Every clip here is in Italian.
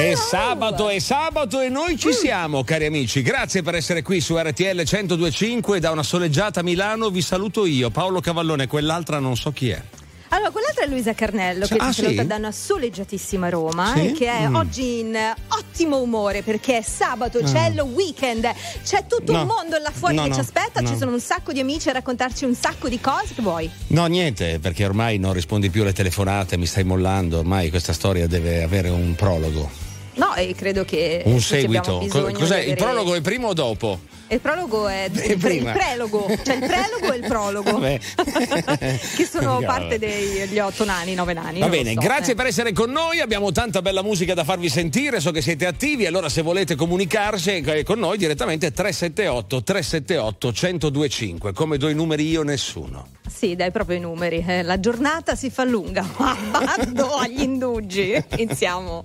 È sabato, è sabato e noi ci siamo, cari amici. Grazie per essere qui su RTL 1025. Da una soleggiata Milano vi saluto io, Paolo Cavallone, quell'altra non so chi è. Allora, quell'altra è Luisa Carnello che Ah, ci saluta sì? da una soleggiatissima Roma Sì? e che è Mm. oggi in eh, ottimo umore perché è sabato, c'è il weekend, c'è tutto No. un mondo là fuori No, che no, ci aspetta, ci sono un sacco di amici a raccontarci un sacco di cose che vuoi. No, niente, perché ormai non rispondi più alle telefonate, mi stai mollando. Ormai questa storia deve avere un prologo, No, e credo che un seguito. Cos'è? Il prologo è prima o dopo? Il prologo è il, pre- il prelogo, cioè il prelogo e il prologo. Vabbè. che sono Vabbè. parte degli otto nani, nove nani. Va bene, so, grazie eh. per essere con noi, abbiamo tanta bella musica da farvi sentire, so che siete attivi, allora se volete comunicarci eh, con noi direttamente 378 378 1025, come do i numeri io nessuno. Sì, dai proprio i numeri. eh, La giornata si fa lunga, ma vado agli indugi. Iniziamo.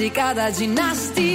Po' di musica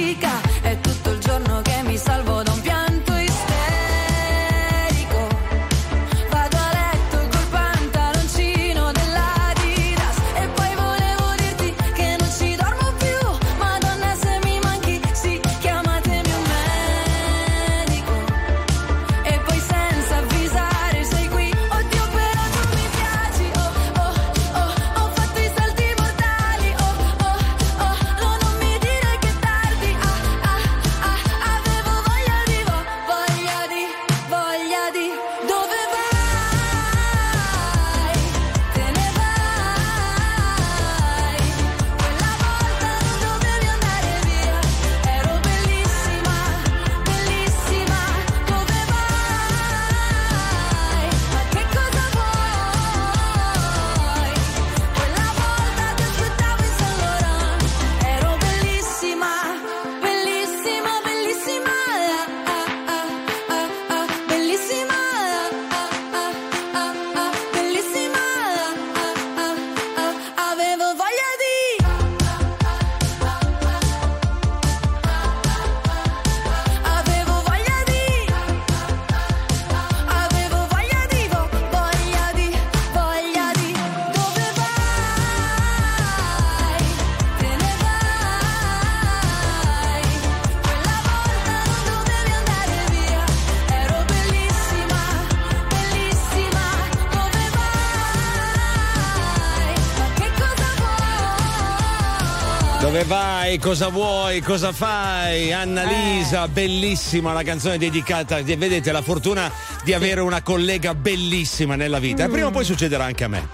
Cosa vuoi? Cosa fai? Annalisa, bellissima la canzone dedicata. Vedete la fortuna di avere una collega bellissima nella vita. E prima o poi succederà anche a me.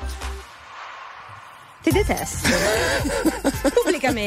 Ti detesto.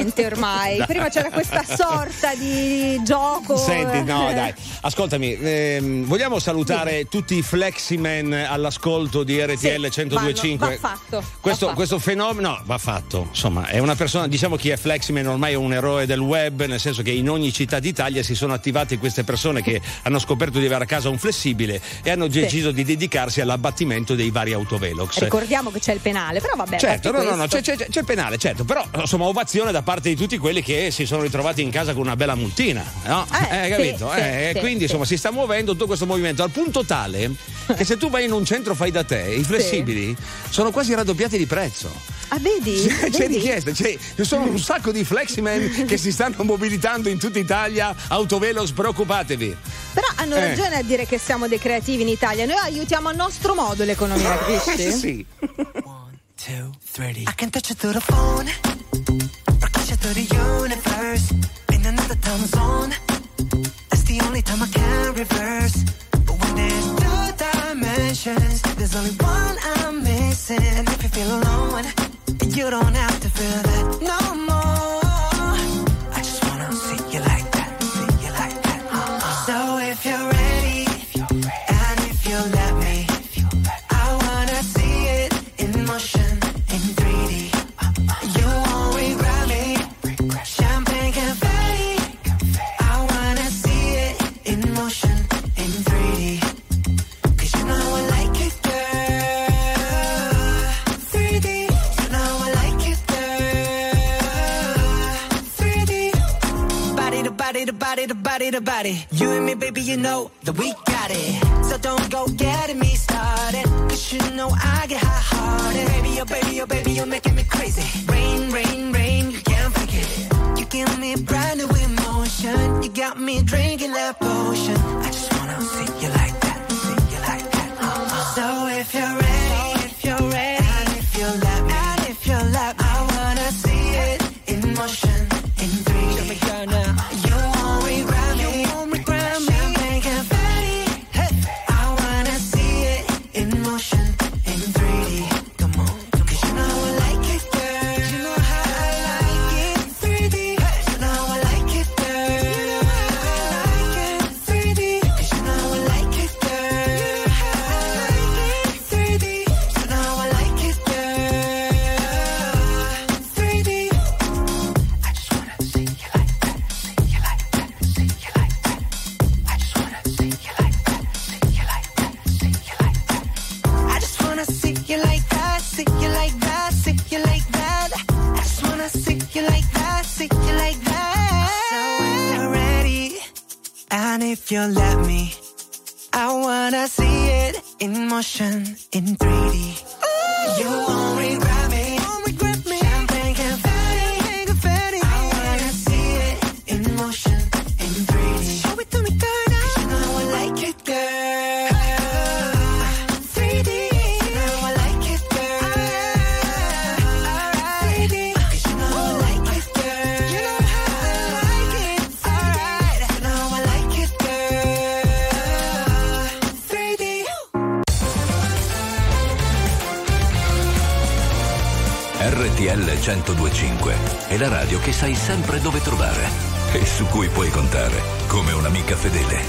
Pubblicamente ormai. Prima c'era questa sorta di gioco. Senti, no, dai, ascoltami, ehm, vogliamo salutare tutti i fleximen all'ascolto di RTL Sì, 1025. vanno- va fatto, va Questo, fatto. questo fenomeno no, va fatto. Insomma, è una persona, diciamo chi è fleximan ormai è un eroe del web, nel senso che in ogni città d'Italia si sono attivate queste persone che hanno scoperto di avere a casa un flessibile e hanno deciso di dedicarsi all'abbattimento dei vari autovelox. Ricordiamo che c'è il penale, però vabbè. Certo, no, no, no, c'è, c'è- c'è il penale, certo, però insomma ovazione da parte di tutti quelli che si sono ritrovati in casa con una bella multina, no? Eh, capito? sì, Eh, sì, quindi sì. insomma si sta muovendo tutto questo movimento al punto tale che se tu vai in un centro fai da te, i flessibili sono quasi raddoppiati di prezzo. Ah, vedi? C'è Vedi? richiesta, c'è- ci sono un sacco di fleximen che si stanno mobilitando in tutta Italia, autovelox, preoccupatevi. Però hanno Eh. ragione a dire che siamo dei creativi in Italia. Noi aiutiamo a nostro modo l'economia, capisci? sì. I can touch you through the phone, through the universe. In another time zone, that's the only time I can reverse. But when there's two dimensions, there's only one I'm missing. And if you feel alone, you don't have to feel that no more. Body to body. You and me, baby, you know that we got it. So don't go getting me started. Cause you know I get hot hearted. Baby, oh baby, oh baby, you're making me crazy. Rain, rain, rain, you can't fake it. You give me brand new emotion. You got me drinking that potion. I just wanna see you like that, see you like that. uh-uh. So if you're ready, sai sempre dove trovare e su cui puoi contare come un'amica fedele.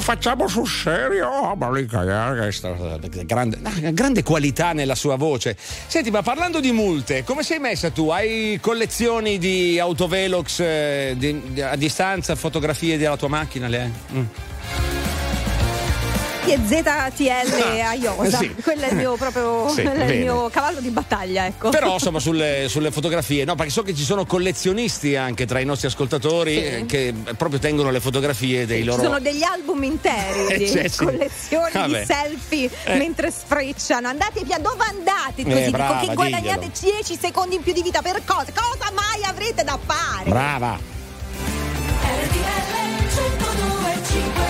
facciamo sul serio? Oh, grande, grande qualità nella sua voce. Senti, ma parlando di multe, come sei messa tu? Hai collezioni di autovelox eh, di, di, a distanza, fotografie della tua macchina? Le hai? Mm. Quindi è ZTL a ah, Iosa. Sì. Quello è il mio, proprio, sì, il mio cavallo di battaglia. Ecco. Però insomma sulle, sulle, fotografie, no, perché so che ci sono collezionisti anche tra i nostri ascoltatori sì. Eh, che proprio tengono le fotografie dei loro. Ci sono degli album interi eh, di cioè, collezioni ah, di selfie eh. mentre sfrecciano. Andate via, dove andate così eh, brava, che guadagnate 10 secondi in più di vita per cosa? Cosa mai avrete da fare? Brava! RTL 102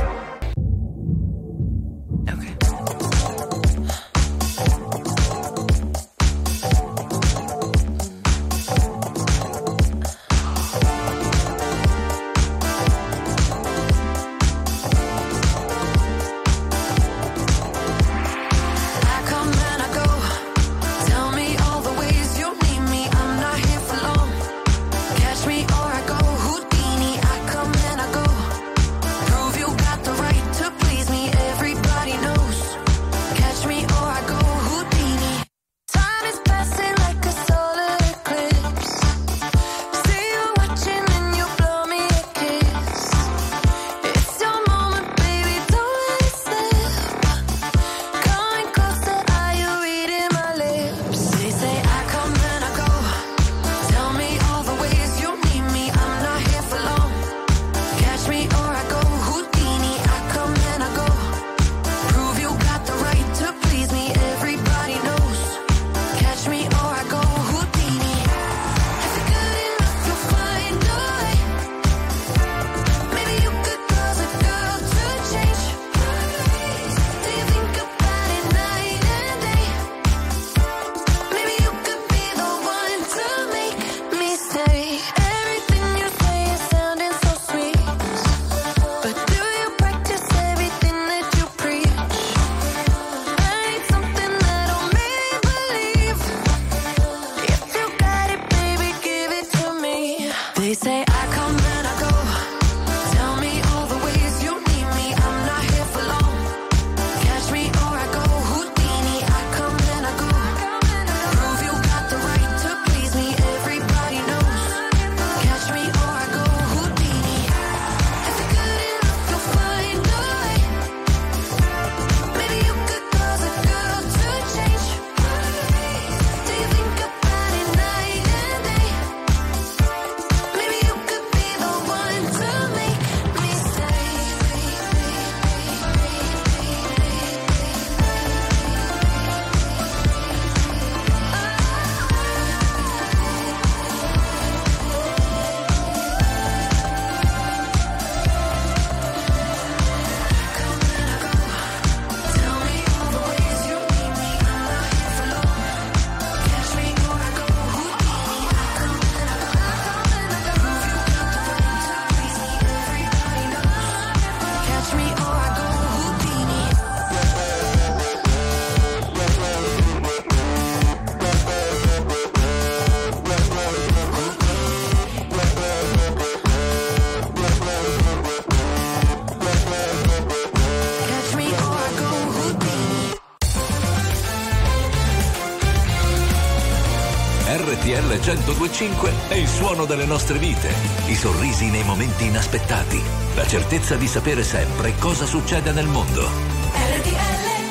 1025 è il suono delle nostre vite, i sorrisi nei momenti inaspettati, la certezza di sapere sempre cosa succede nel mondo. RTL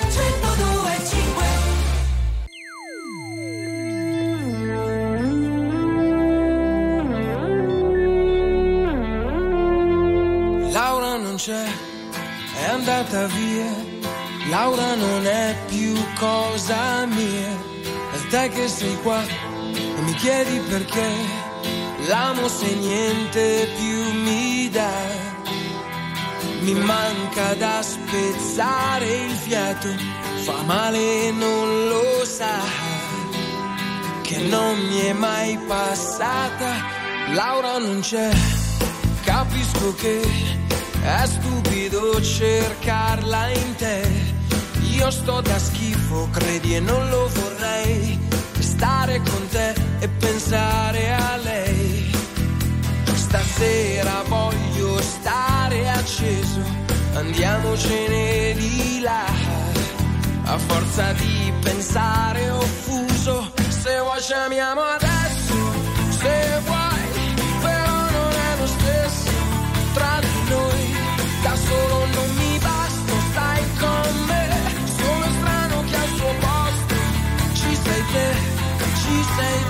1025 Laura non c'è, è andata via. Laura non è più cosa mia. È te che sei qua e chiedi perché. L'amo se niente più mi dà. Mi manca da spezzare il fiato. Fa male e non lo sa. Che non mi è mai passata. Laura non c'è Capisco che è stupido cercarla in te. Io sto da schifo, credi e non lo vorrei. Stare con te e pensare a lei. Stasera voglio stare acceso, andiamocene di là. A forza di pensare offuso, se vuoi ci amiamo adesso, se vuoi, però non è lo stesso tra di noi. Da solo non mi basta, stai con me, sono strano che al suo posto ci sei te, ci sei te.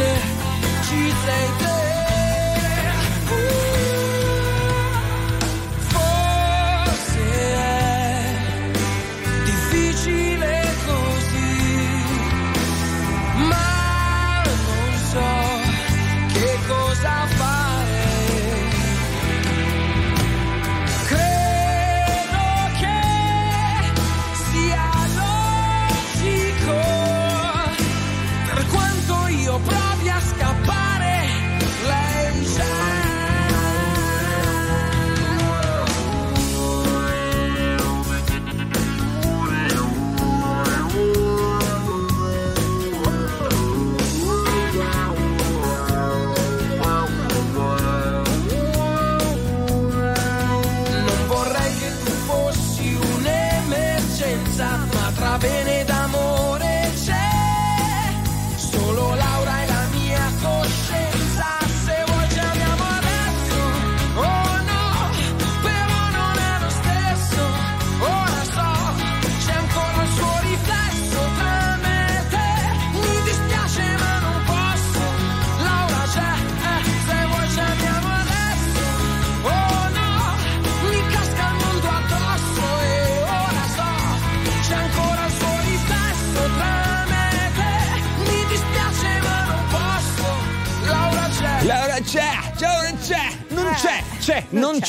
there. She'd.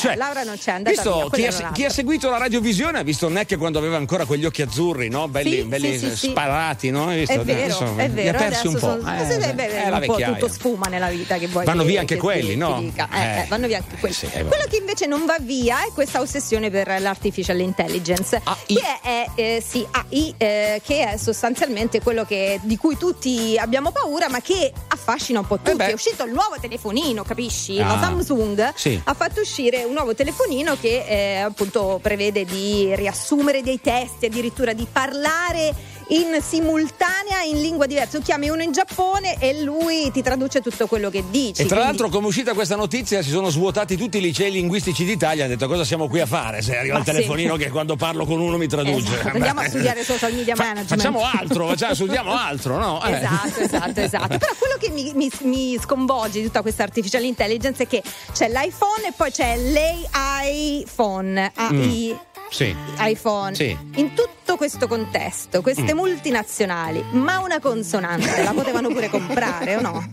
C'è. Laura non c'è, andata Visto via, chi ha, chi ha seguito la radiovisione ha visto Neck quando aveva ancora quegli occhi azzurri, no? Belli, Sì, belli sì, sparati, no? Visto? È vero, Adesso è li vero. ha persi un po'. sono- Eh, sì, un po' vecchiaia. tutto sfuma nella vita che vuoi Vanno via anche che quelli, no? Eh, Eh. eh, vanno via anche quelli. sì, eh. Quello che invece non va via è questa ossessione per l'artificial intelligence, AI. che è, eh, sì, AI, eh, che è sostanzialmente quello che- di cui tutti abbiamo paura, ma che affascina un po' tutti. È uscito il nuovo telefonino, capisci? Ah. La Samsung Sì. ha fatto uscire un nuovo telefonino che appunto prevede di riassumere dei testi, addirittura di parlare in simultanea in lingua diversa. Tu chiami uno in Giappone e lui ti traduce tutto quello che dici. E tra Quindi- l'altro, come è uscita questa notizia, si sono svuotati tutti i licei linguistici d'Italia. Hanno detto cosa siamo qui a fare se arriva Ma il sì. telefonino che quando parlo con uno mi traduce. Esatto, Andiamo a studiare social media Fa- management. Facciamo altro, facciamo, studiamo altro, no? Eh. Esatto, esatto, esatto. Però quello che mi, mi- mi sconvolge di tutta questa artificial intelligence è che c'è l'iPhone e poi c'è l'AI phone. AI Sì. iPhone. Sì. In tutto questo contesto, queste multinazionali, ma una consonante la potevano pure comprare o no?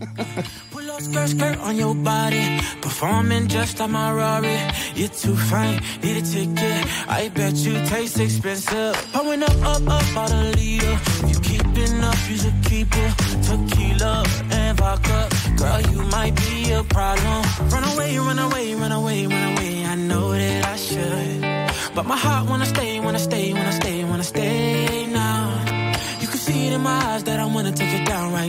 Skirt, skirt on your body. Performing just like my Rari. You're too fine, need a ticket. I bet you taste expensive. Pouring up, up, up, out a leader. You keeping up, you should keep it. Tequila and vodka. Girl, you might be a problem. Run away, run away, run away, run away. I know that I should. But my heart wanna stay, wanna stay, wanna stay, wanna stay now. You can see it in my eyes that I wanna take it down right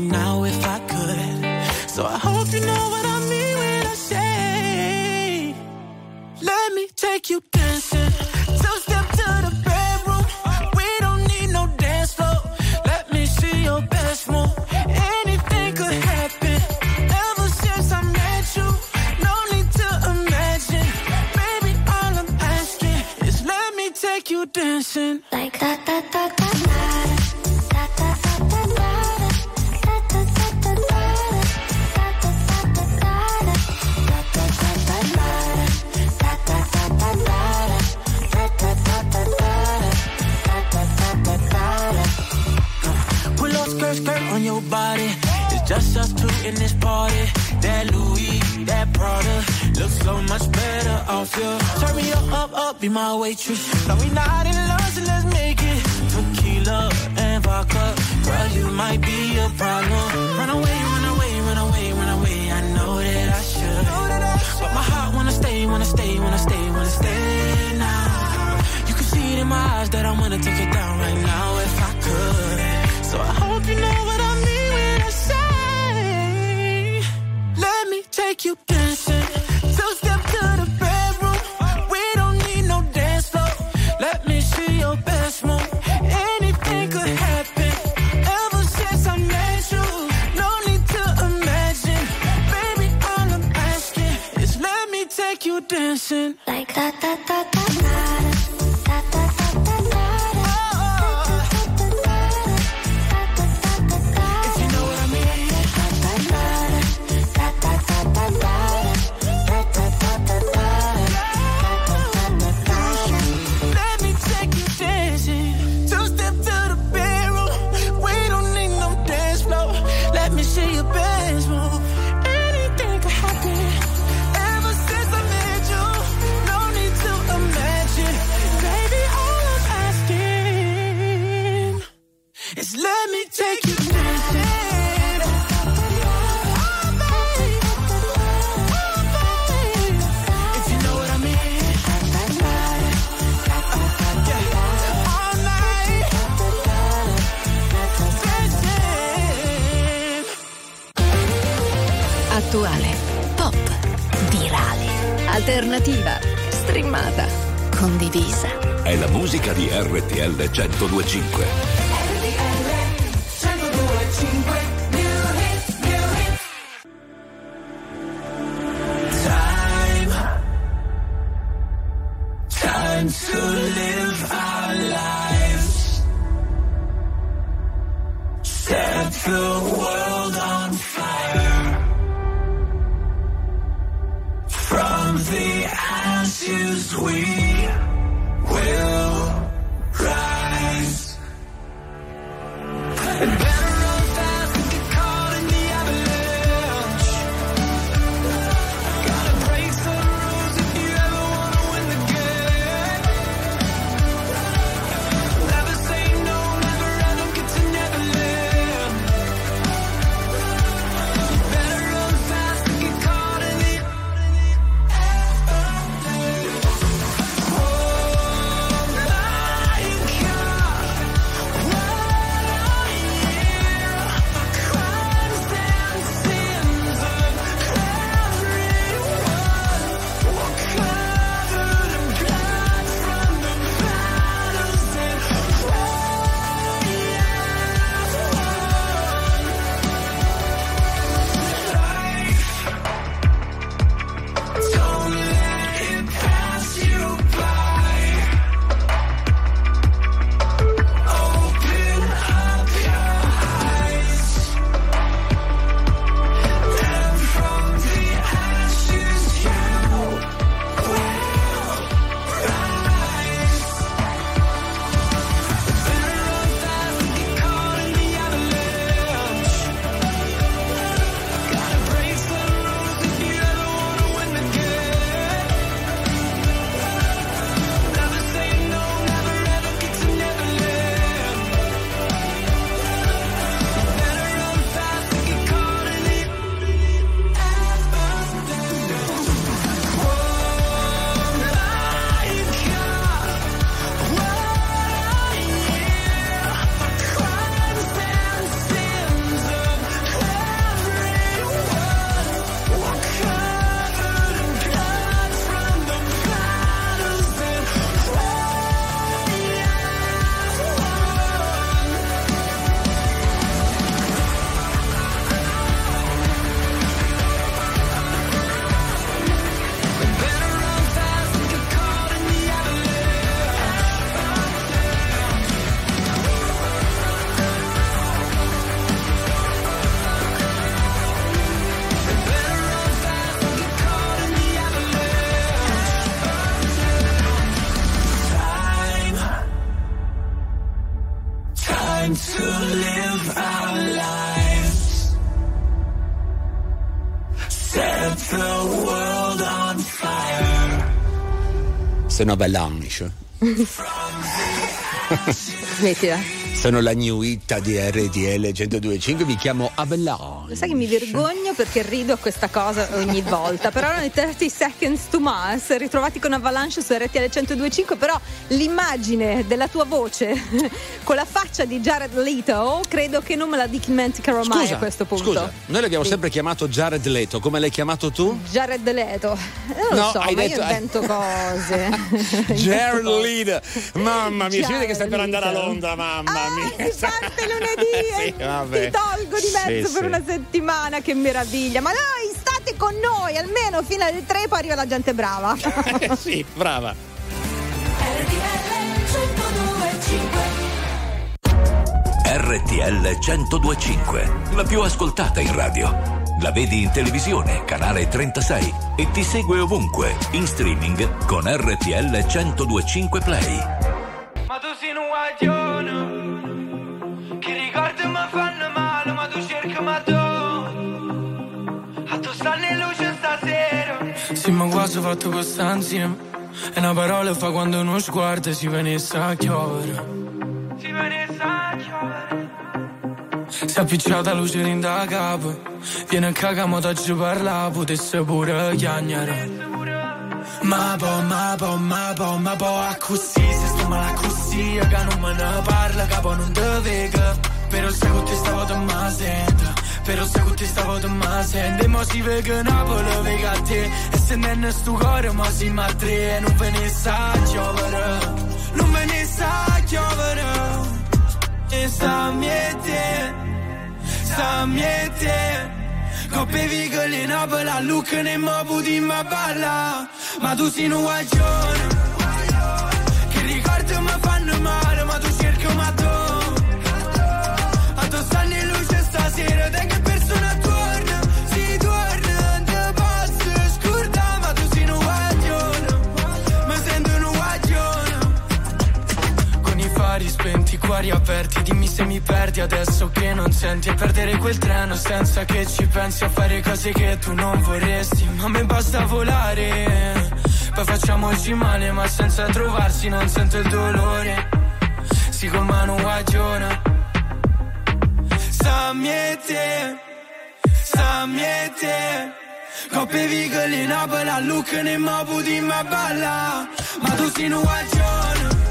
1025. Time, time to live our lives. Set the world on fire. From the ashes we Novelange. Smettila. Sono la new hit di RTL 102.5, mi chiamo Abellone. Lo sai che mi vergogno perché rido a questa cosa ogni volta, però erano i 30 Seconds to Mars, ritrovati con Avalanche su RTL 102.5, però l'immagine della tua voce con la faccia di Jared Leto credo che non me la dimenticherò mai scusa, a questo punto. Scusa, noi l'abbiamo sì. sempre chiamato Jared Leto, come l'hai chiamato tu? Jared Leto, non no, lo so, ma detto... io invento cose. Jared Leto, mamma mia, Jared si vede che stai per andare a Londra Londra, mamma mia. Si parte lunedì Sì, e vabbè. ti tolgo di mezzo Sì, per sì. una settimana, che meraviglia. Ma noi state con noi, almeno fino alle tre, poi arriva la gente brava. Eh, sì, brava. RTL 1025, la più ascoltata in radio. La vedi in televisione, canale 36 e ti segue ovunque, in streaming con RTL 1025 Play. Guaglione Che ricordi mi fanno male Ma tu cerchi ma tu A tu stanno in luce stasera Sì, ma quasi ho fatto questa insieme. E una parola fa quando uno sguardo si venisse a chiovere. Si venisse a chiovere Si è appicciata luce in da capo. Viene a cagamo da ci parla, potesse pure chiagnare. Ma po, ma po, ma po, ma po, a così, se sto male così, che non me ne parla, capo non te vega. Però se con te stavo te ma sento, però se con te stavo te ma sento, e mo si vega Napoli, vega te, e se non è sto cuore, ma si ma tre, non ve ne sa chiovere, non ve ne sa chiovere, e sta miete, sta miete. Coppe vigole in a look ne mo puti ma balla. Ma tu sei un guaglione. Che ricordi mi fanno male Ma tu cerchi ma tu cuori aperti Dimmi se mi perdi adesso che non senti. E perdere quel treno senza che ci pensi A fare cose che tu non vorresti. Ma a me basta volare Poi facciamoci male ma senza trovarsi non sento il dolore. Si con mano guagiona Sta miete Coppe vigole in a look ne mo puti ma balla. Ma tu guagione. che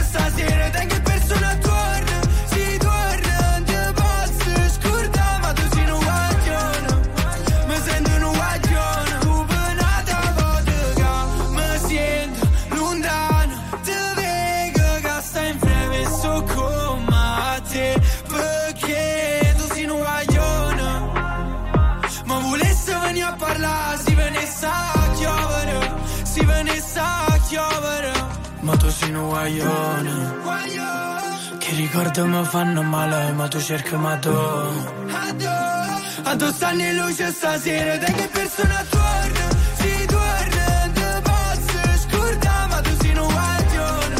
Un guaglione, che ricordi mi fanno male, ma tu cerchi ma tu. A tu stanno in luce stasera, te che persona torna, un guaglione.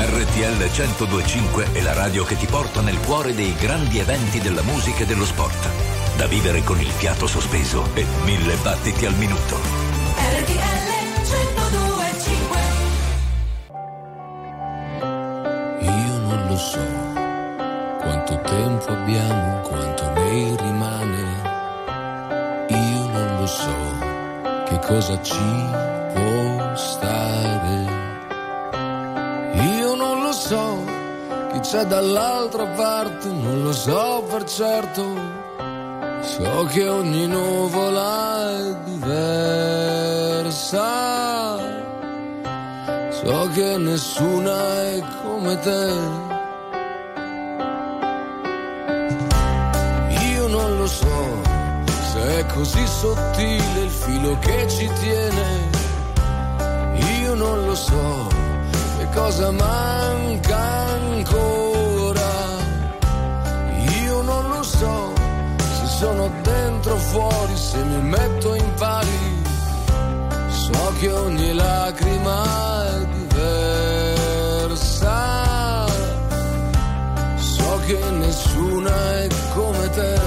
RTL 1025 è la radio che ti porta nel cuore dei grandi eventi della musica e dello sport. Da vivere con il fiato sospeso e mille battiti al minuto. RTL 1025 Io non lo so quanto tempo abbiamo, quanto ne rimane. Io non lo so che cosa ci può stare. Io non lo so chi c'è dall'altra parte, non lo so per certo. So che ogni nuvola è diversa. So che nessuna è come te. Io non lo so se è così sottile il filo che ci tiene. Io non lo so che cosa manca ancora. Io non lo so sono dentro o fuori, se mi metto in pari. So che ogni lacrima è diversa. So che nessuna è come te.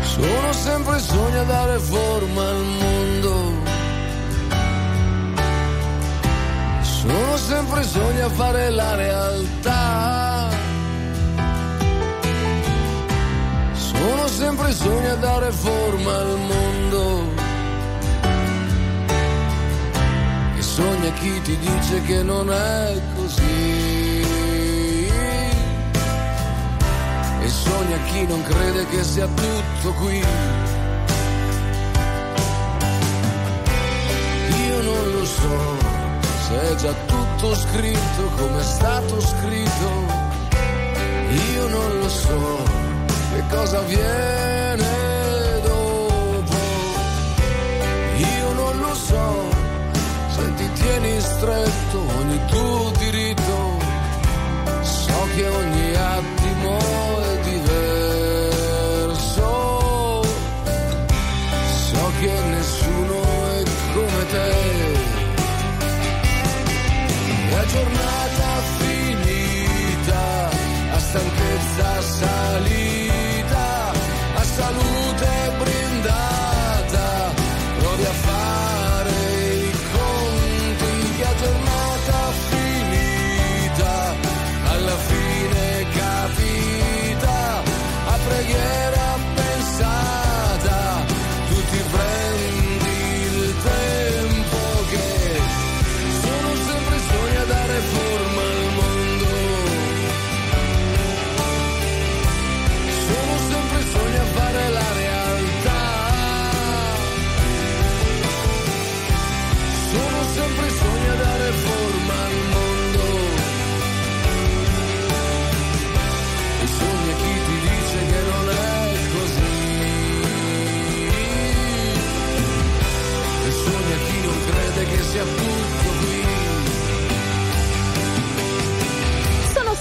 Sono sempre sogni a dare forma al mondo. Sono sempre sogni a fare la realtà. Sono sempre sogni a dare forma al mondo. E sogna chi ti dice che non è così. E sogna chi non crede che sia tutto qui. Io non lo so se è già tutto scritto come è stato scritto. Io non lo so che cosa viene dopo. Io non lo so se ti tieni stretto ogni tuo diritto. So che ogni attimo è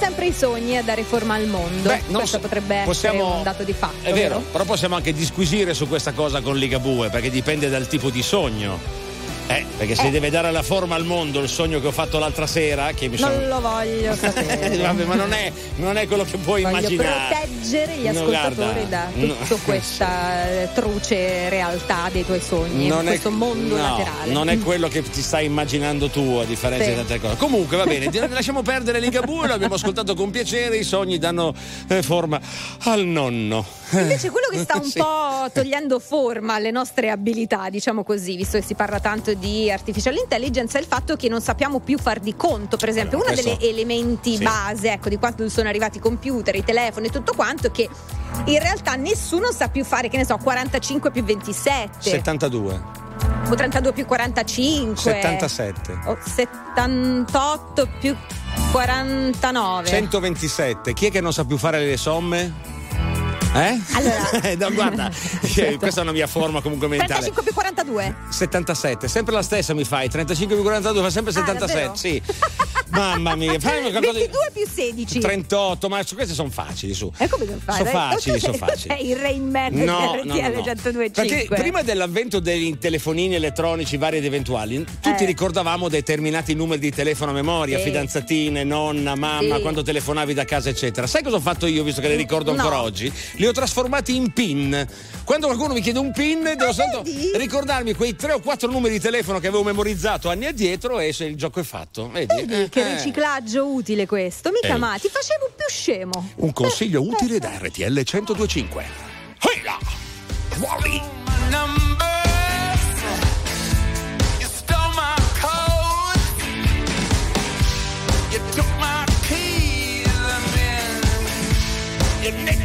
sempre i sogni a dare forma al mondo. Beh, non Questo so- potrebbe essere possiamo- un dato di fatto. È vero, però possiamo anche disquisire su questa cosa con Ligabue, perché dipende dal tipo di sogno. Perché se Eh. deve dare la forma al mondo il sogno che ho fatto l'altra sera, che mi Non sono. lo voglio sapere. Vabbè, ma non è, non è quello che puoi Voglio immaginare. proteggere gli No, ascoltatori guarda, da no. tutta questa eh, truce realtà dei tuoi sogni, Non è- questo mondo no, laterale. Non è quello che ti stai immaginando tu, a differenza Sì. di tante cose. Comunque, va bene, lasciamo perdere Ligabue, l'abbiamo ascoltato con piacere. I sogni danno eh, forma al nonno. Invece quello che sta un Sì. po' togliendo forma alle nostre abilità, diciamo così, visto che si parla tanto di artificial intelligence, è il fatto che non sappiamo più far di conto. Per esempio, Allora, uno degli elementi sì. base, ecco, di quanto sono arrivati i computer, i telefoni e tutto quanto, che in realtà nessuno sa più fare, che ne so, 45 più 27, 72, o 32 più 45, 77, o 78 più 49. 127. Chi è che non sa più fare le somme? Eh? Allora- no, guarda, eh, questa è una mia forma comunque mentale. 35 più 42. 77, sempre la stessa mi fai, 35 più 42 fa sempre Ah, 77, davvero? sì. Mamma mia, fai qualcosa di 22 più 16. 38, ma su queste sono facili, su. E come devo fare? Sono facili, sono facili. Sei il Rainman No, no, no, no. 1025. Perché prima dell'avvento dei telefonini elettronici vari ed eventuali, tutti Eh. ricordavamo determinati numeri di telefono a memoria, Sì. fidanzatine, nonna, mamma, Sì. quando telefonavi da casa, eccetera. Sai cosa ho fatto io, visto che le ricordo ancora oggi? Li ho trasformati in PIN. Quando qualcuno mi chiede un PIN, devo soltanto ricordarmi quei tre o quattro numeri di telefono che avevo memorizzato anni addietro e se il gioco è fatto. Vedi? Vedi Eh, che eh. riciclaggio utile questo. Mica Eh. ma ti facevo più scemo. Un consiglio utile da RTL 1025. Heila! Wally! You took my keys and then you nicked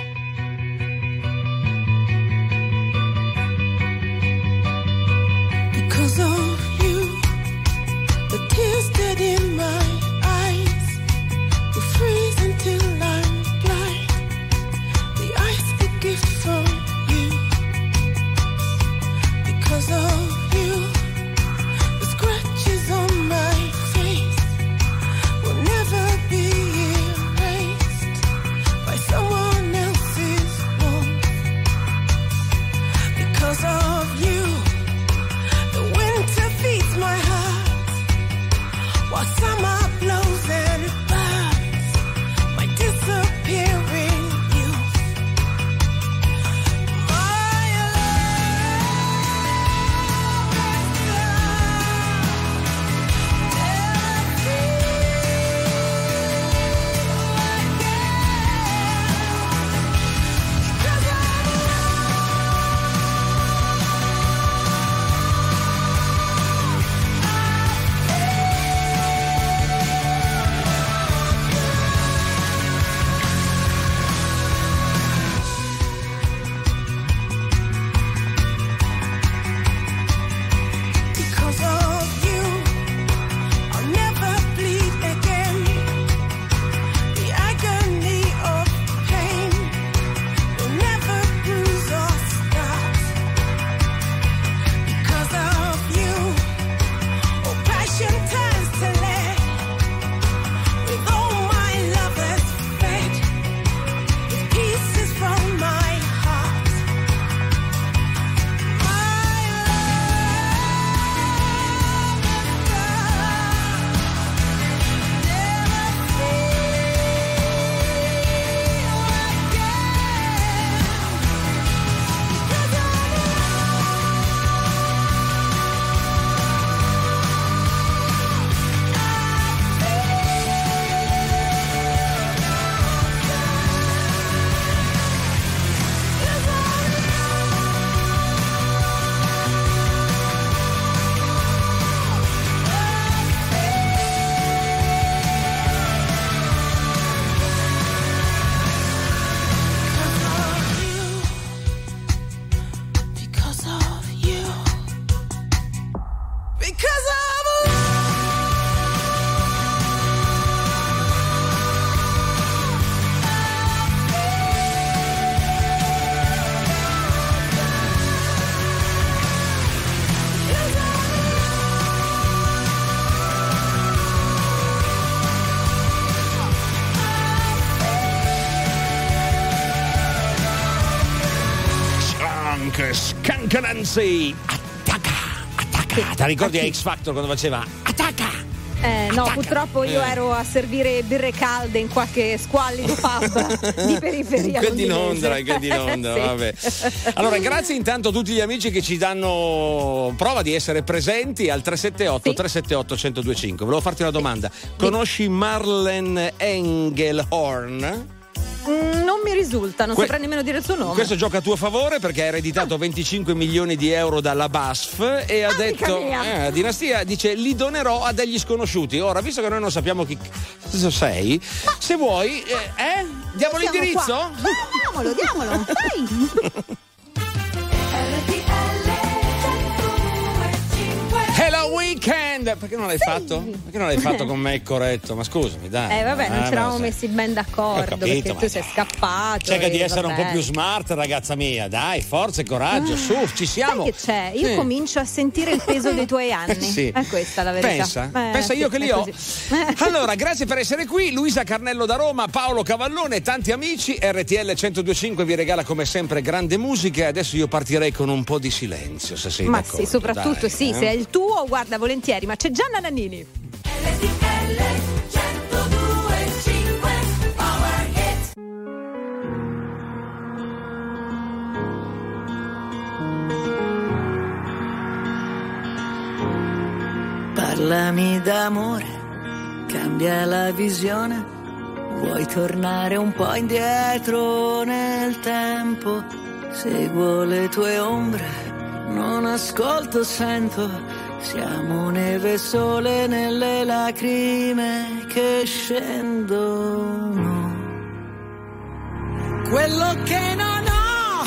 Nancy. Attacca, attacca. Ti ricordi a X Factor quando faceva attacca? Eh, no, purtroppo io Eh. ero a servire birre calde in qualche squallido pub di periferia. Che di. Londra, che di Londra, Sì. vabbè. Allora, grazie intanto a tutti gli amici che ci danno prova di essere presenti al 378 378 1025. Volevo farti una domanda. Conosci Marlen Engelhorn? Mm, non mi risulta, non Que- saprei nemmeno dire il suo nome. Questo gioca a tuo favore perché ha ereditato 25 milioni di euro dalla BASF e ha detto: mia. eh, dinastia dice li donerò a degli sconosciuti. Ora, visto che noi non sappiamo chi cosa sei, se vuoi, eh, eh? diamo l'indirizzo? qua. Ma diamolo, diamolo, dai. Weekend! Perché non l'hai fatto? Perché non l'hai fatto con me corretto? Ma scusami, dai. Eh vabbè, non Ah, ci eravamo messi ben d'accordo capito, perché tu sei scappato. Cerca di essere un po' vabbè. più smart, ragazza mia. Dai, forza e coraggio, su, ci siamo. Sai che c'è? Io Sì. comincio a sentire il peso dei tuoi anni. Sì. È questa la verità. Pensa, Eh, pensa sì, io che li ho. Allora, grazie per essere qui. Luisa Carnello da Roma, Paolo Cavallone tanti amici. RTL 1025 vi regala come sempre grande musica. Adesso io partirei con un po' di silenzio, se sei Ma d'accordo. sì, soprattutto dai, sì, eh? se è il tuo, guarda volentieri, ma c'è Gianna Nannini. Parlami d'amore, cambia la visione. Vuoi tornare un po' indietro nel tempo? Seguo le tue ombre non ascolto, sento, siamo neve sole nelle lacrime che scendono. Quello che non ho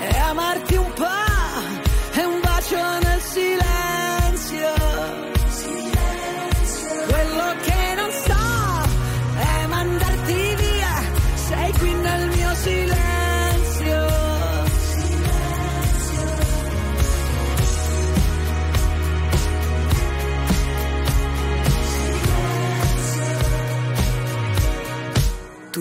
è amarti un po', è un bacio nel silenzio.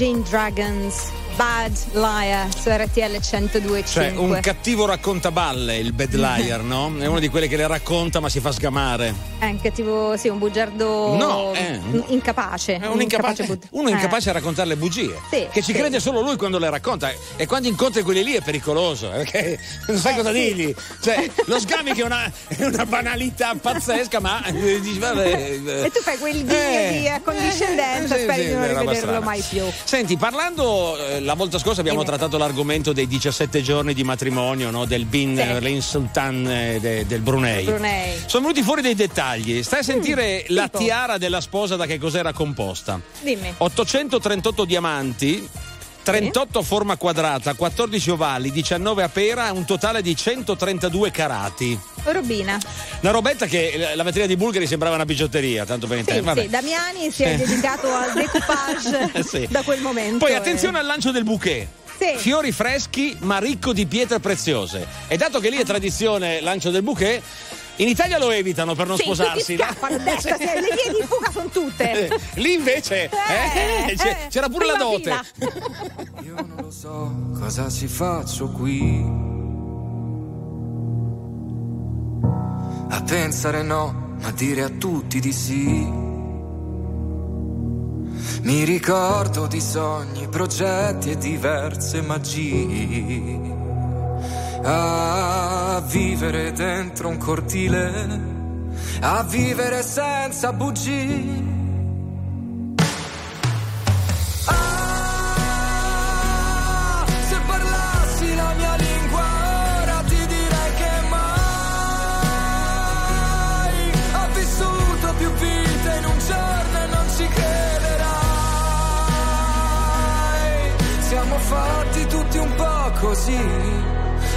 Imagine Dragons. Bad Liar su RTL 102.5 Cioè, un cattivo raccontaballe, il bad liar, no? È uno di quelli che le racconta ma si fa sgamare. È un cattivo, sì, un bugiardo No, in- incapace. È un incapace, bud- uno eh. incapace a raccontare le bugie. Sì, che ci sì. crede solo lui quando le racconta. E quando incontri quelli lì è pericoloso, perché non sai Eh, cosa sì. dirgli. Cioè, lo sgami che è una, è una banalità pazzesca, ma eh, dici, vabbè, E tu fai quel ghigno Eh, di accondiscendenza, eh, speri di non è rivederlo mai più. Senti, parlando, eh, la volta scorsa abbiamo trattato l'argomento dei 17 giorni di matrimonio no? del Bin Sì. Lin Sultan eh, de- del Brunei. Brunei. Sono venuti fuori dei dettagli. Stai a sentire la Mm, tipo? tiara della sposa da che cos'era composta. Dimmi. 838 diamanti. 38 a forma quadrata, 14 ovali, 19 a pera, un totale di 132 carati. Robina. Una robetta che eh, la vetrina di Bulgari sembrava una bigiotteria, tanto per Sì, intendere. Vabbè. sì, Damiani si è Eh. dedicato al decoupage Sì. da quel momento. Poi attenzione al lancio del bouquet. Sì. Fiori freschi ma ricco di pietre preziose. E dato che lì è tradizione lancio del bouquet, in Italia lo evitano per non Sì, sposarsi. scappano destra, Sì. le vie di fuga sono tutte. Eh, Lì invece eh, Eh, eh, c'era pure la dote. Io non lo so cosa ci faccio qui. A pensare no, ma dire a tutti di sì. Mi ricordo di sogni, progetti e diverse magie. A vivere dentro un cortile, a vivere senza bugie. Ah, se parlassi la mia lingua ora ti direi che mai ho vissuto più vite in un giorno e non ci crederai. Siamo fatti tutti un po' così,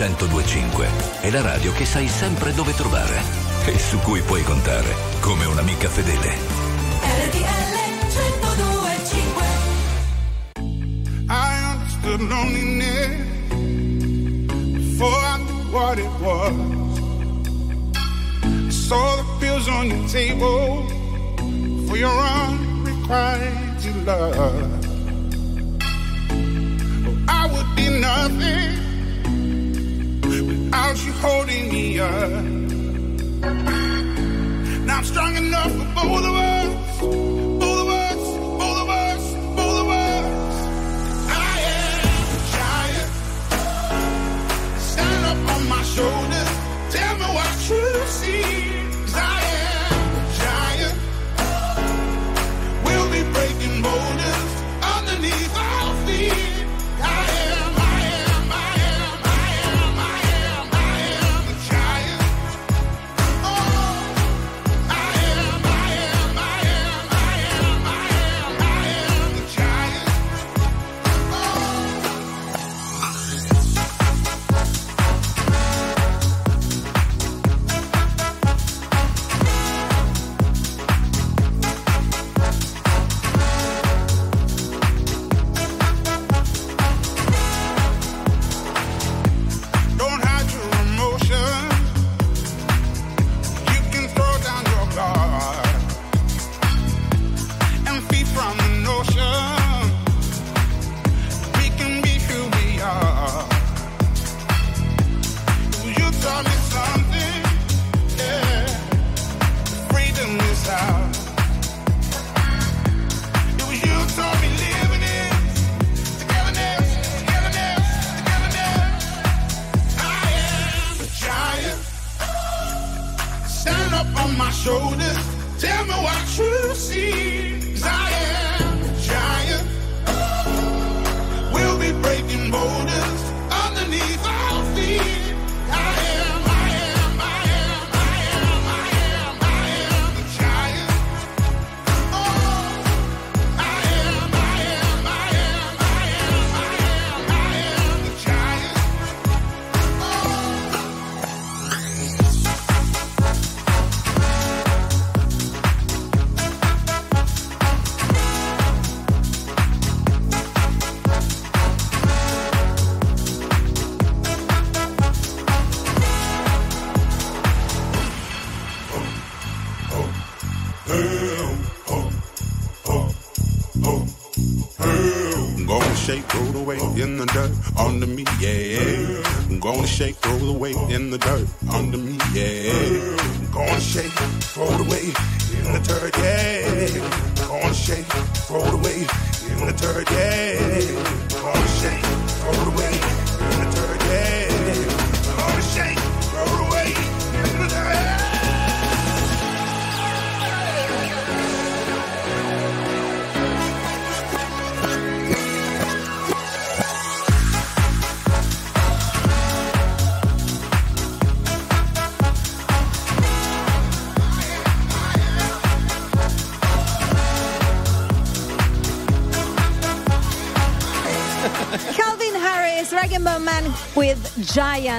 1025 è la radio che sai sempre dove trovare e su cui puoi contare come un'amica fedele. RTL 1025 I understood loneliness before I knew what it was. I saw the pills on your table for your unrequited love. Oh, I would be nothing holding me up. Now I'm strong enough for both of us.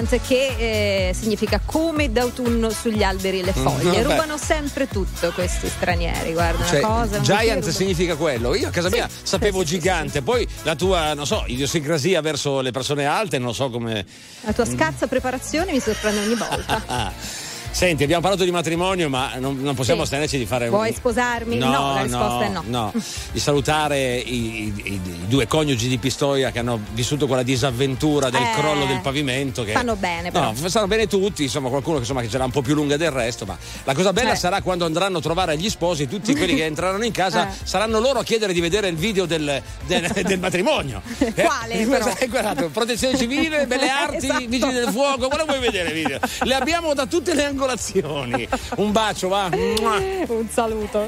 Giant, che eh, significa come d'autunno sugli alberi e le foglie. Mm. Rubano sempre tutto questi stranieri, guarda, Cioè, una cosa. un giant significa quello. Io a casa mia sapevo gigante, poi la tua, non so, idiosincrasia verso le persone alte, non so come. La tua scarsa preparazione mi sorprende ogni volta. Senti, abbiamo parlato di matrimonio, ma non, non possiamo Sì. di fare un- Vuoi sposarmi? No, la risposta è no. Di salutare i, i- i- due coniugi di Pistoia che hanno vissuto quella disavventura del Eh, crollo del pavimento. Che, stanno bene, però. No, stanno bene tutti, insomma, qualcuno che, insomma, che ce l'ha un po' più lunga del resto. Ma la cosa bella Eh. sarà quando andranno a trovare gli sposi, tutti quelli che entreranno in casa, Eh. saranno loro a chiedere di vedere il video del, del- del matrimonio. Quale, Eh, guardate, protezione civile, belle arti, Esatto. vigili del fuoco, quale vuoi vedere il video? Le abbiamo da tutte le angolazioni. Un bacio, va. Un saluto.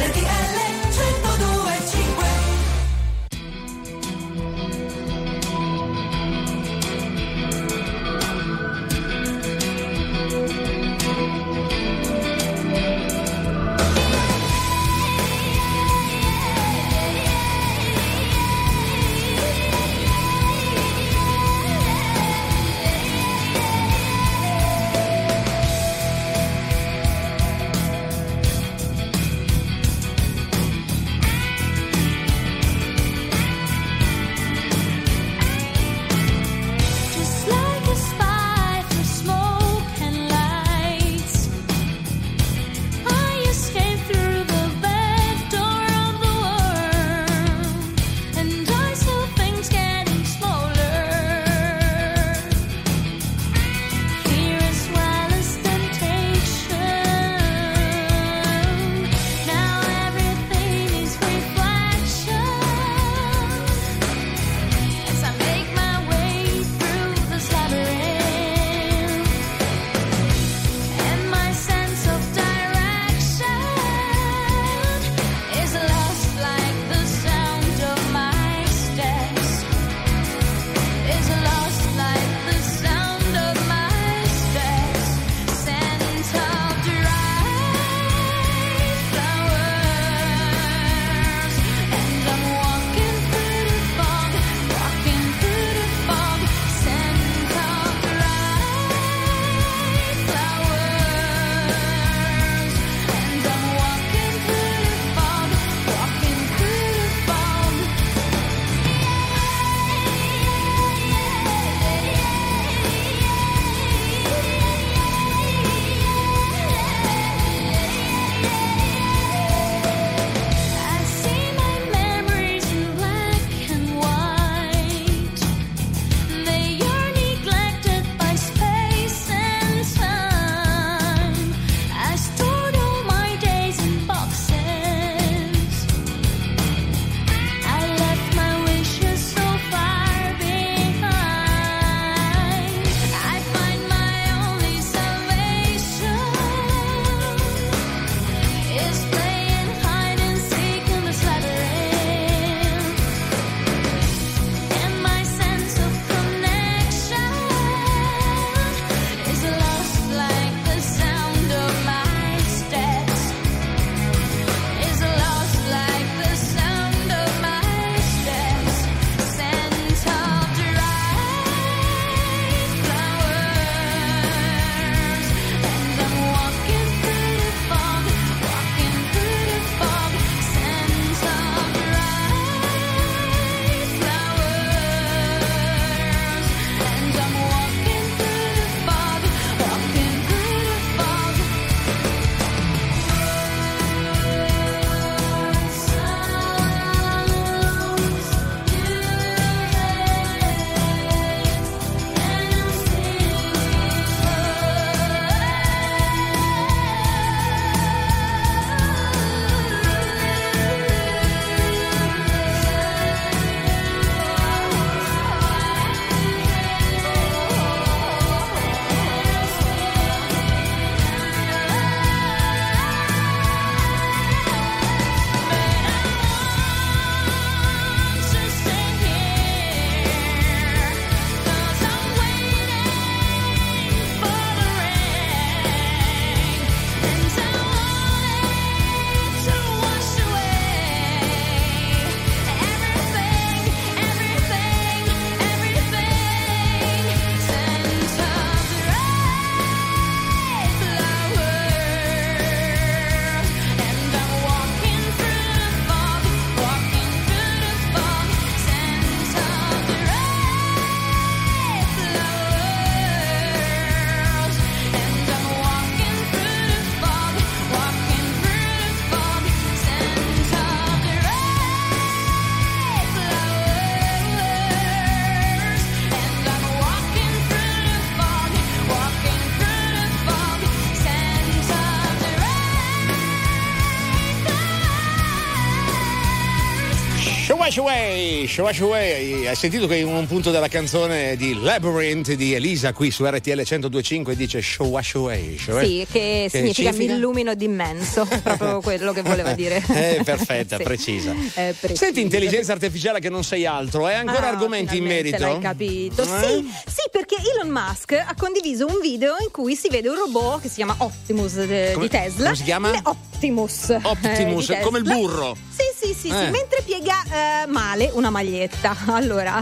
Away, Shawash Away. Hai sentito che in un punto della canzone di Labyrinth di Elisa qui su RTL 1025 dice Shawash Away. Shawash- Sì, che, significa, mi illumino d'immenso, proprio quello che voleva dire. Eh, perfetta, Sì. precisa. Eh, preciso. Senti, intelligenza artificiale che non sei altro, hai ancora Ah, argomenti in merito? L'hai capito? Eh? Sì, sì, perché Elon Musk ha condiviso un video in cui si vede un robot che si chiama Optimus de- Come- di Tesla. come si chiama? Optimus. Optimus, eh, di come il burro. Sì, sì, sì, sì, Eh. mentre piega eh, male una maglietta. Allora.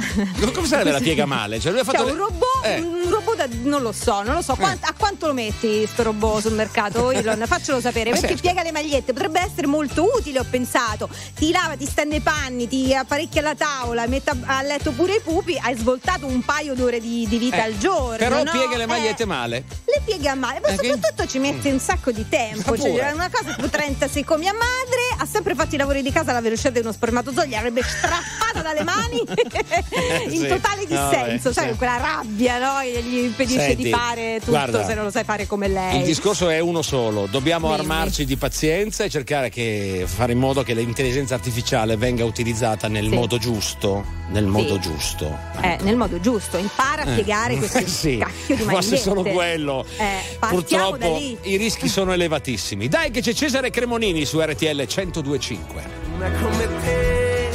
Come sarebbe la piega male? Cioè, lui ha fatto Cioè, le- un robot, Eh. un robot da, non lo so, non lo so. Quant- a quanto lo metti sto robot sul mercato? Elon, faccelo sapere. Perché certo. piega le magliette, potrebbe essere molto utile, ho pensato. Ti lava, ti stende i panni, ti apparecchia la tavola, mette a, letto pure i pupi, hai svoltato un paio d'ore di, di vita Eh, al giorno. Però no? piega le Eh, magliette male. le piega male, ma Eh, soprattutto ci mette un sacco di tempo. Cioè, una cosa tipo 30 secondi. Mia madre ha sempre fatto i lavori di casa alla velocità di uno spermatozoide, gli avrebbe strappato dalle mani in Sì. totale No, dissenso, beh, sai, sì. quella rabbia no? che gli impedisce Senti, di fare tutto guarda, se non lo sai fare come lei. Il discorso è uno solo, dobbiamo Dimmi. armarci di pazienza e cercare che fare in modo che l'intelligenza artificiale venga utilizzata nel Sì. modo giusto, nel modo giusto. Eh, nel modo giusto, impara a Eh. piegare questi sì, cacchio di fosse magliette. solo quello. Eh, Purtroppo lì. i rischi sono elevatissimi. Dai che c'è Cesare Cremonini su RTL 1025. Una come te,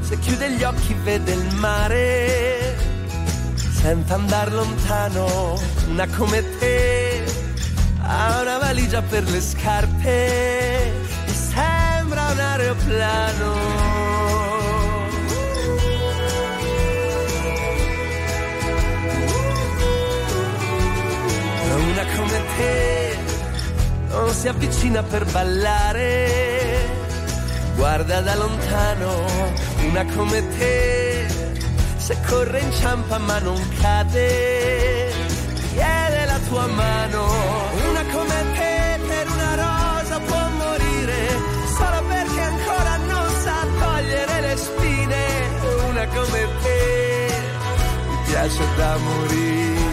se chiude gli occhi vede il mare, senza andar lontano. Una come te, ha una valigia per le scarpe, e sembra un aeroplano. Una come te, non si avvicina per ballare guarda da lontano una come te, se corre inciampa ma non cade, chiede la tua mano, una come te per una rosa può morire, solo perché ancora non sa togliere le spine, una come te, mi piace da morire.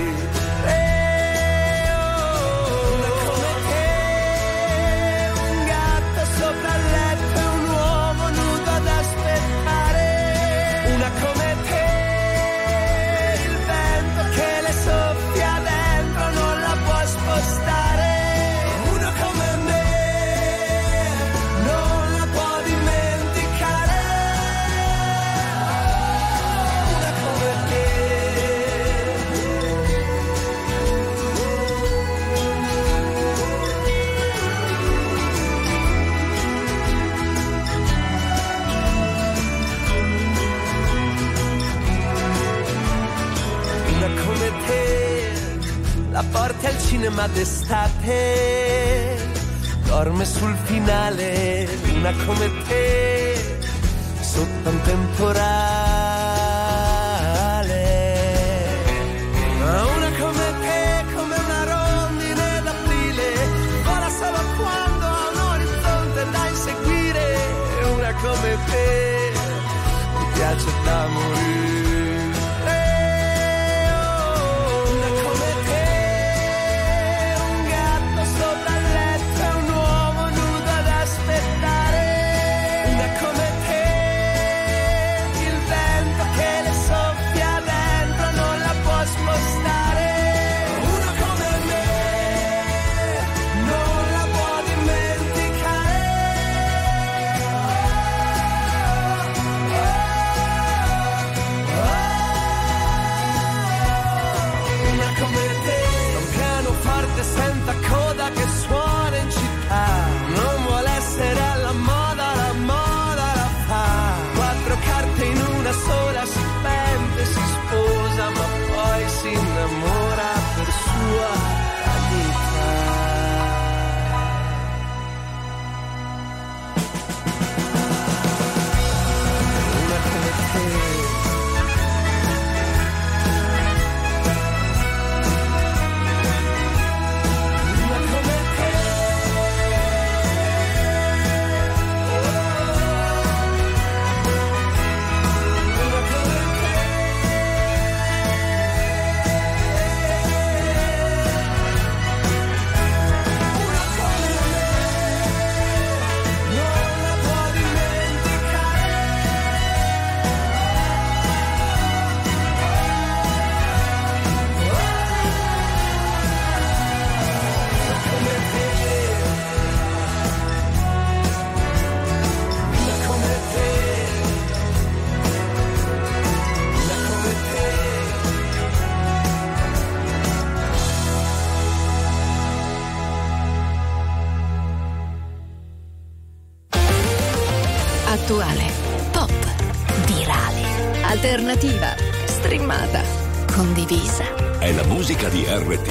Porti al cinema d'estate, dorme sul finale, una come te, sotto un temporale. Ma una come te, come una rondine d'aprile, vola solo quando ha un orizzonte da inseguire, una come te, mi piace da morire.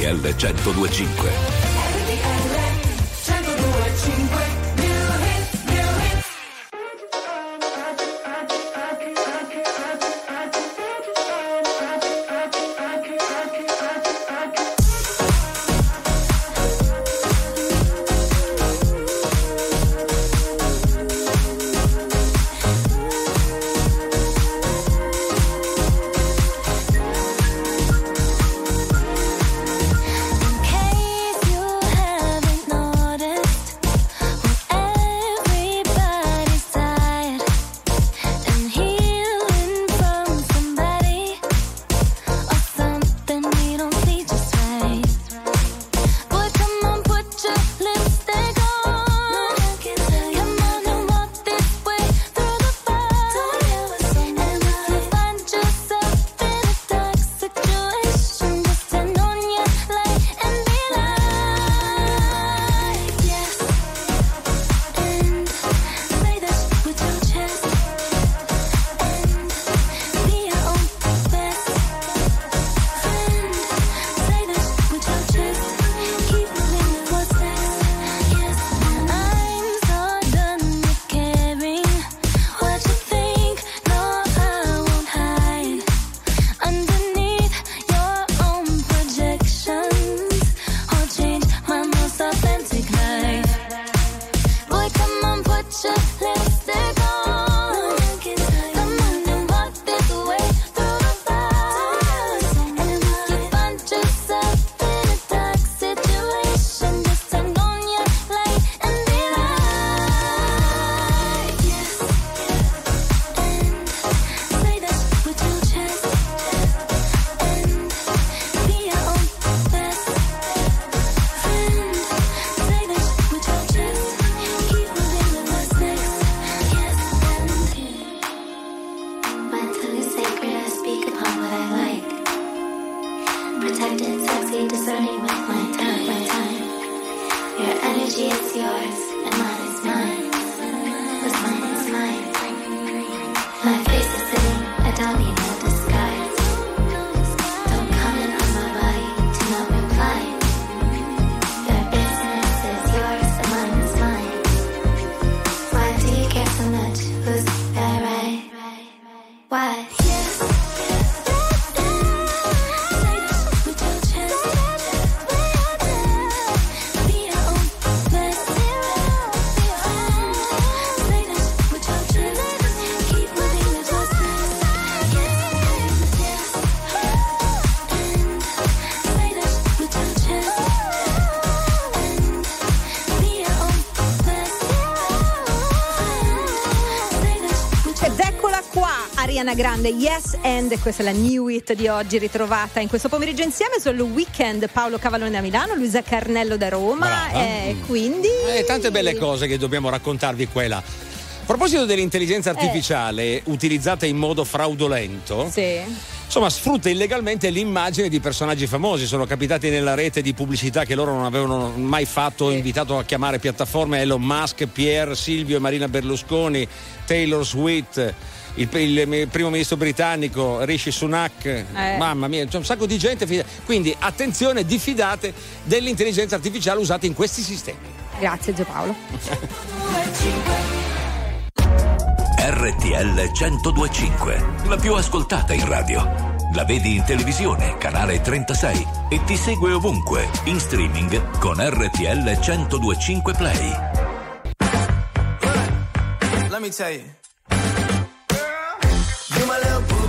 RTL 1025. Ariana Grande, Yes and questa è la new hit di oggi ritrovata in questo pomeriggio insieme sul weekend. Paolo Cavallone da Milano, Luisa Carnello da Roma e quindi E tante belle cose che dobbiamo raccontarvi qua e là. A proposito dell'intelligenza artificiale utilizzata in modo fraudolento, insomma, sfrutta illegalmente l'immagine di personaggi famosi. Sono capitati nella rete di pubblicità che loro non avevano mai fatto, ho invitato a chiamare piattaforme. Elon Musk, Pierre, Silvio e Marina Berlusconi, Taylor Swift. Il, il primo ministro britannico Rishi Sunak, mamma mia, c'è un sacco di gente. fida- Quindi attenzione, diffidate dell'intelligenza artificiale usata in questi sistemi. Grazie Gio Paolo. RTL 1025, la più ascoltata in radio. La vedi in televisione, canale 36 e ti segue ovunque, in streaming con RTL 1025 Play. Let me tell you.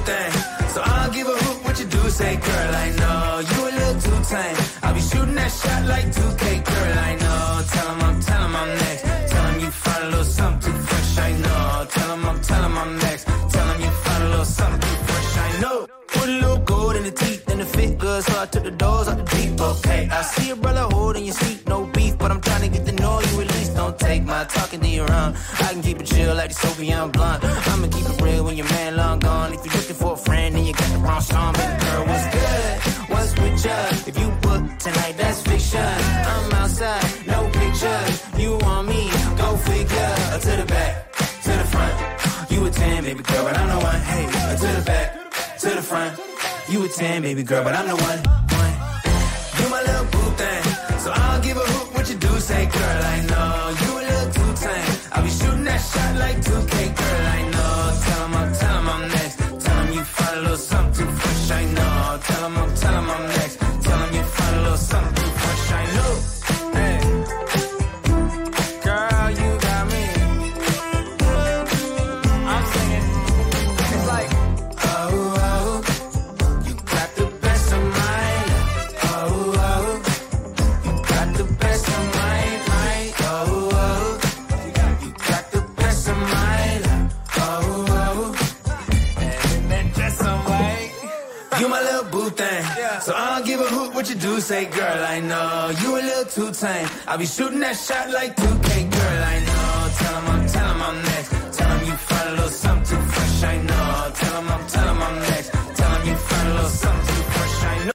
Thing. So I don't give a hoot what you do, say, girl, I know. You a little too tame. I'll be shooting that shot like 2K, girl, I know. Tell him I'm, tell him I'm next. Tell him you find a little something too fresh, I know. Tell him I'm, tell him I'm next. Tell him you find a little something too fresh, I know. Put a little gold in the teeth and the fit good, so I took the doors out the deep, okay. I see a brother holding your seat, no beef, but I'm trying to get the know you at least. Don't take my talking to your own. I can keep it chill like the Soviet blunt. I'ma keep it real when your man long gone. If you're ensemble. Girl, what's good? What's with you? If you book tonight, that's fiction. I'm outside, no pictures. You want me? Go figure. To the back, to the front. You a 10, baby girl, but I'm the one. Hey, to the back, to the front. You a 10, baby girl, but I'm the one. You my little boo thing. So I'll give a hoot what you do say, girl. I know you a little too tame. I be shooting that shot like 2K, girl. I know. what you do, say, girl, I know you a little too tame. I be shooting that shot like 2K, girl, I know. Tell him I'm, tell him I'm next. Tell him you find a little something too fresh, I know. Tell him I'm, tell him I'm next. Tell him you find a little something too fresh, I know.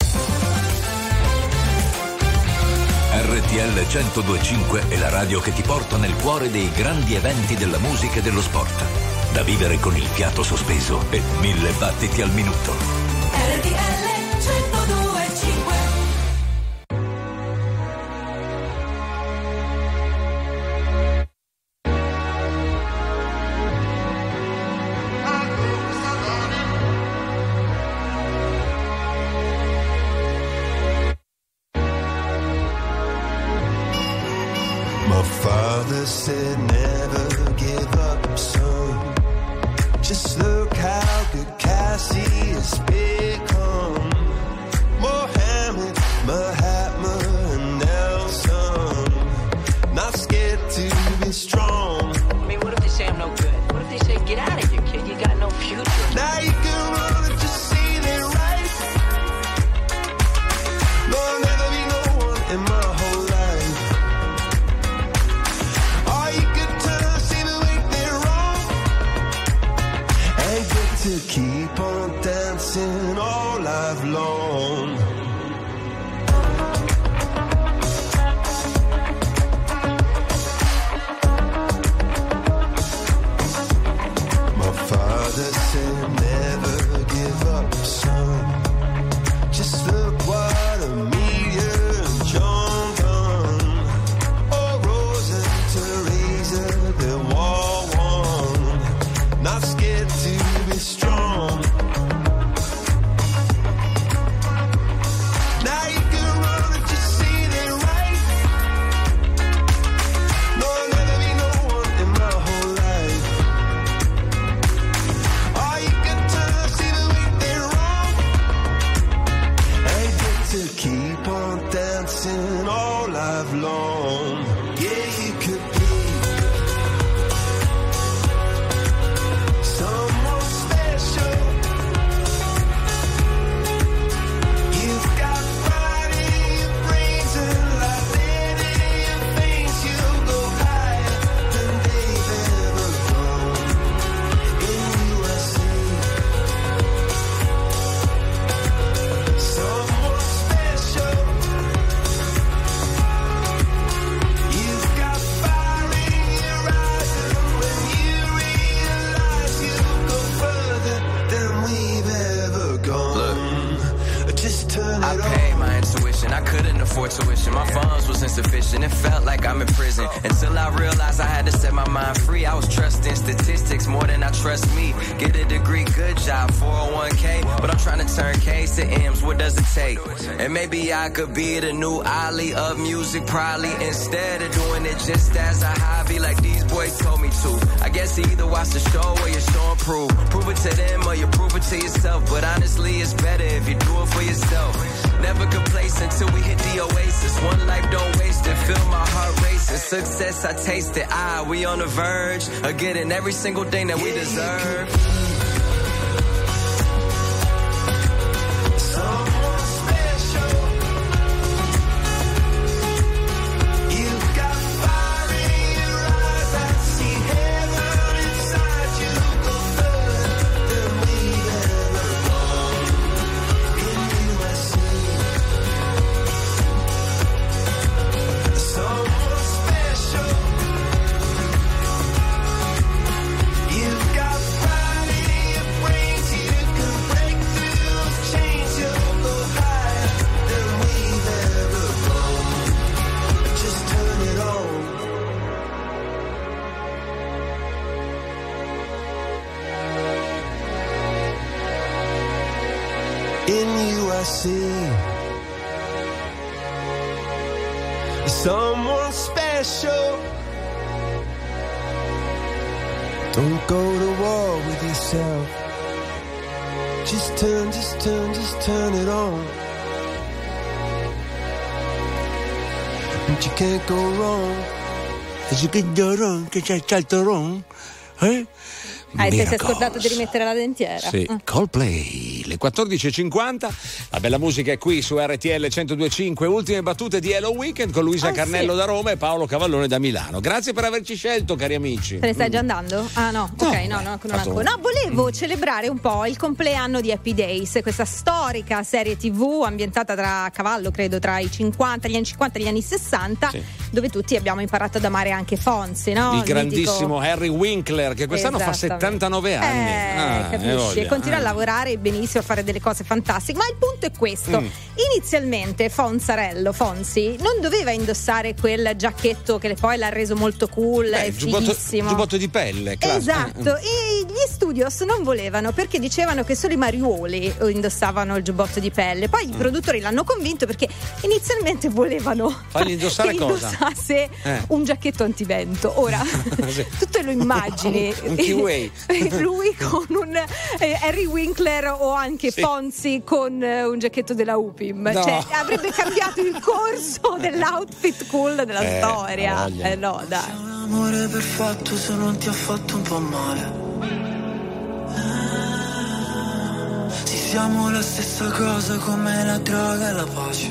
RTL 125 è la radio che ti porta nel cuore dei grandi eventi della musica e dello sport. Da vivere con il fiato sospeso e mille battiti al minuto. I taste it. I, we on the verge of getting every single thing that we deserve. Che c'è c'è il toron. Eh? Ah, ti sei scordato di rimettere la dentiera. Sì, Ah. Coldplay, le 14.50, la bella musica è qui su RTL 102.5, ultime battute di Hello Weekend con Luisa Ah, Carnello sì. da Roma e Paolo Cavallone da Milano. Grazie per averci scelto, cari amici. Te ne stai già andando? Ah no, ok, no, no, non ancora. No, volevo celebrare un po' il compleanno di Happy Days, questa storica serie TV ambientata tra a cavallo, credo, tra i 50, gli anni 50 e gli anni 60, dove tutti abbiamo imparato ad amare anche Fonzi, no? Il mitico- grandissimo Harry Winkler che quest'anno fa Esattamente. 79 anni. Eh, Ah, capisci? E continua Ah. a lavorare benissimo, a fare delle cose fantastiche. Ma il punto è questo: Mm. inizialmente Fonzarello, Fonzi, non doveva indossare quel giacchetto che poi l'ha reso molto cool Beh, e giubbotto, fighissimo. giubbotto di pelle, classico. Esatto, e gli studios non volevano perché dicevano che solo i mariuoli indossavano il giubbotto di pelle. Poi i Mm. produttori l'hanno convinto perché inizialmente volevano Fagli indossare cosa? indossasse Eh. un giacchetto antivento. Ora Sì. tu te lo immagini Un Kiwi. lui con un eh, Harry Winkler o anche Sì. Fonzi con eh, un giacchetto della UPIM. No. Cioè, avrebbe cambiato il corso dell'outfit cool della Eh, storia. Eh no, dai. Amore perfetto se non ti ha fatto un po' male. Sì, siamo la stessa cosa come la droga e la pace.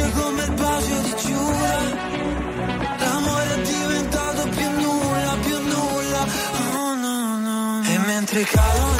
dolce come il bacio di Giura. L'amore è diventato più nulla, più nulla. Oh no no E mentre cadono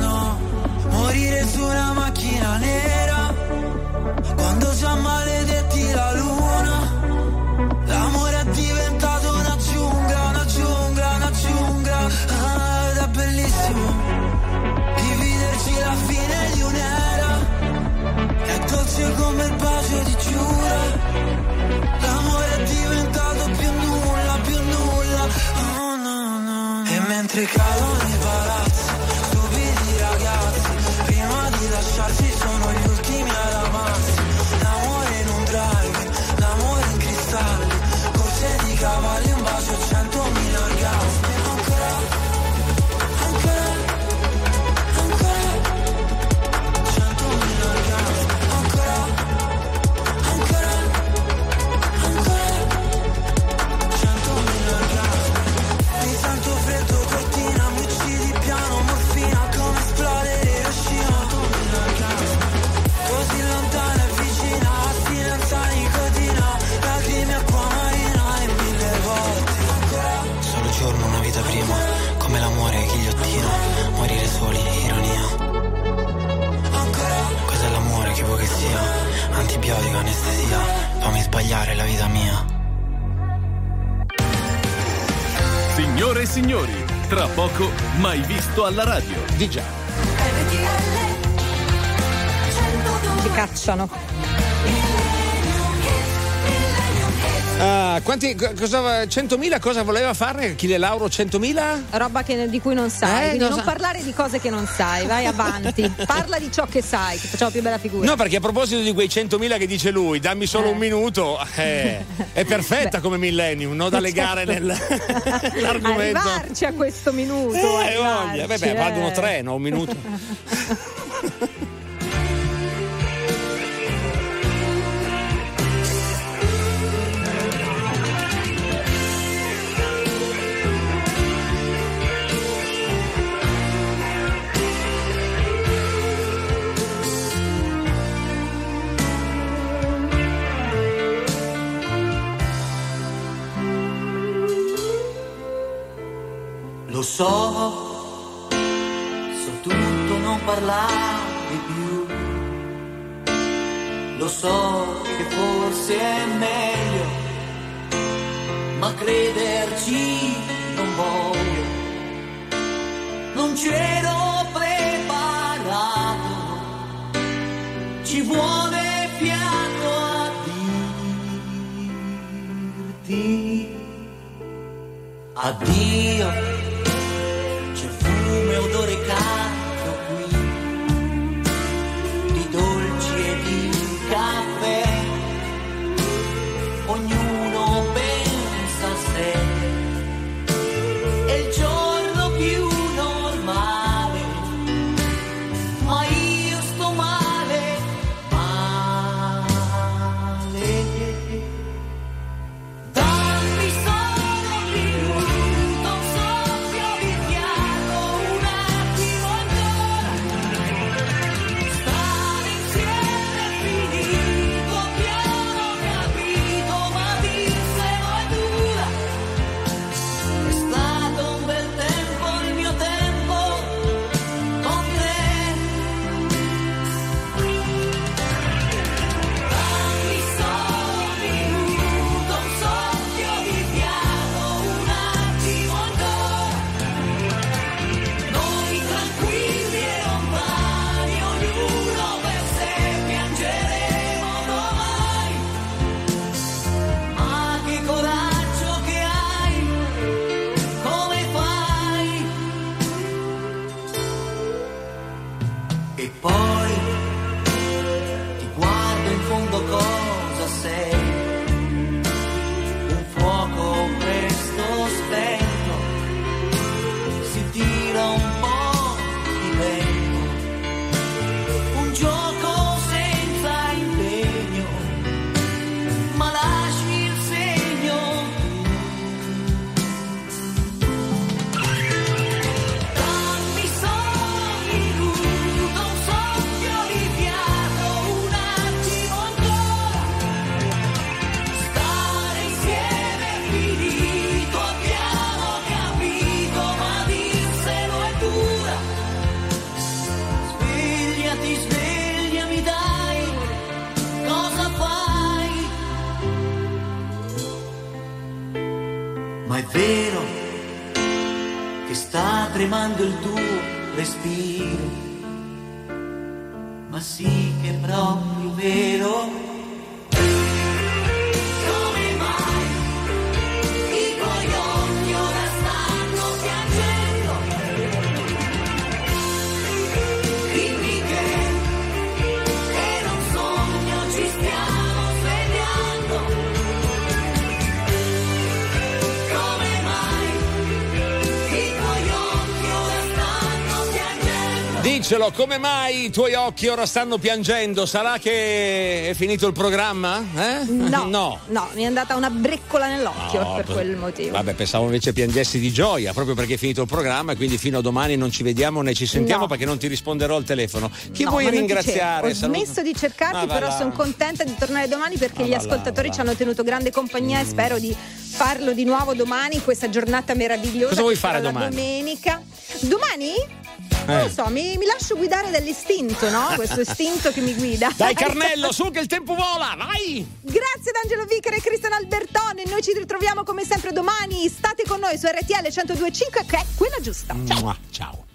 Morire su una macchina nera. Quando già maledetti la luna L'amore è diventato una giungla, una giungla, una giungla. Ah, Ed è bellissimo Dividerci la fine di un'era. È dolce come il bacio di Giura mai visto alla radio. Di già. Ti cacciano. Quanti, co- cosa, 100.000 cosa voleva fare Achille Lauro 100.000? Roba che- di cui non sai, Eh, non non sa- parlare di cose che non sai, vai avanti. Parla di ciò che sai, che facciamo più bella figura. No, perché a proposito di quei 100.000 che dice lui, dammi solo Eh. un minuto, eh, è perfetta come millennium, no? Da legare Certo. nel, nell'argomento. Arrivarci a questo minuto. Eh, voglia. Vabbè, eh. valgono tre, no? Un minuto. Deep Diccelo, come mai i tuoi occhi ora stanno piangendo? Sarà che è finito il programma? Eh? No, no. no, mi è andata una breccola nell'occhio No, per quel motivo. Vabbè, pensavo invece piangessi di gioia, proprio perché è finito il programma e quindi fino a domani non ci vediamo né ci sentiamo No. perché non ti risponderò al telefono. Chi vuoi ringraziare? Ho Saluto- smesso di cercarti, però là. sono contenta di tornare domani perché Ma gli là, ascoltatori ci hanno tenuto grande compagnia e spero di farlo di nuovo domani, questa giornata meravigliosa. Cosa vuoi fare domani? domenica. Domani? Non Eh. lo so, mi, mi lascio guidare dall'istinto, no? Questo istinto che mi guida. Dai Carnello, su che il tempo vola, vai! Grazie ad Angelo Vicare e Cristian Albertoni. Noi ci ritroviamo come sempre domani. State con noi su RTL 1025 che è quella giusta. Ciao. Ciao.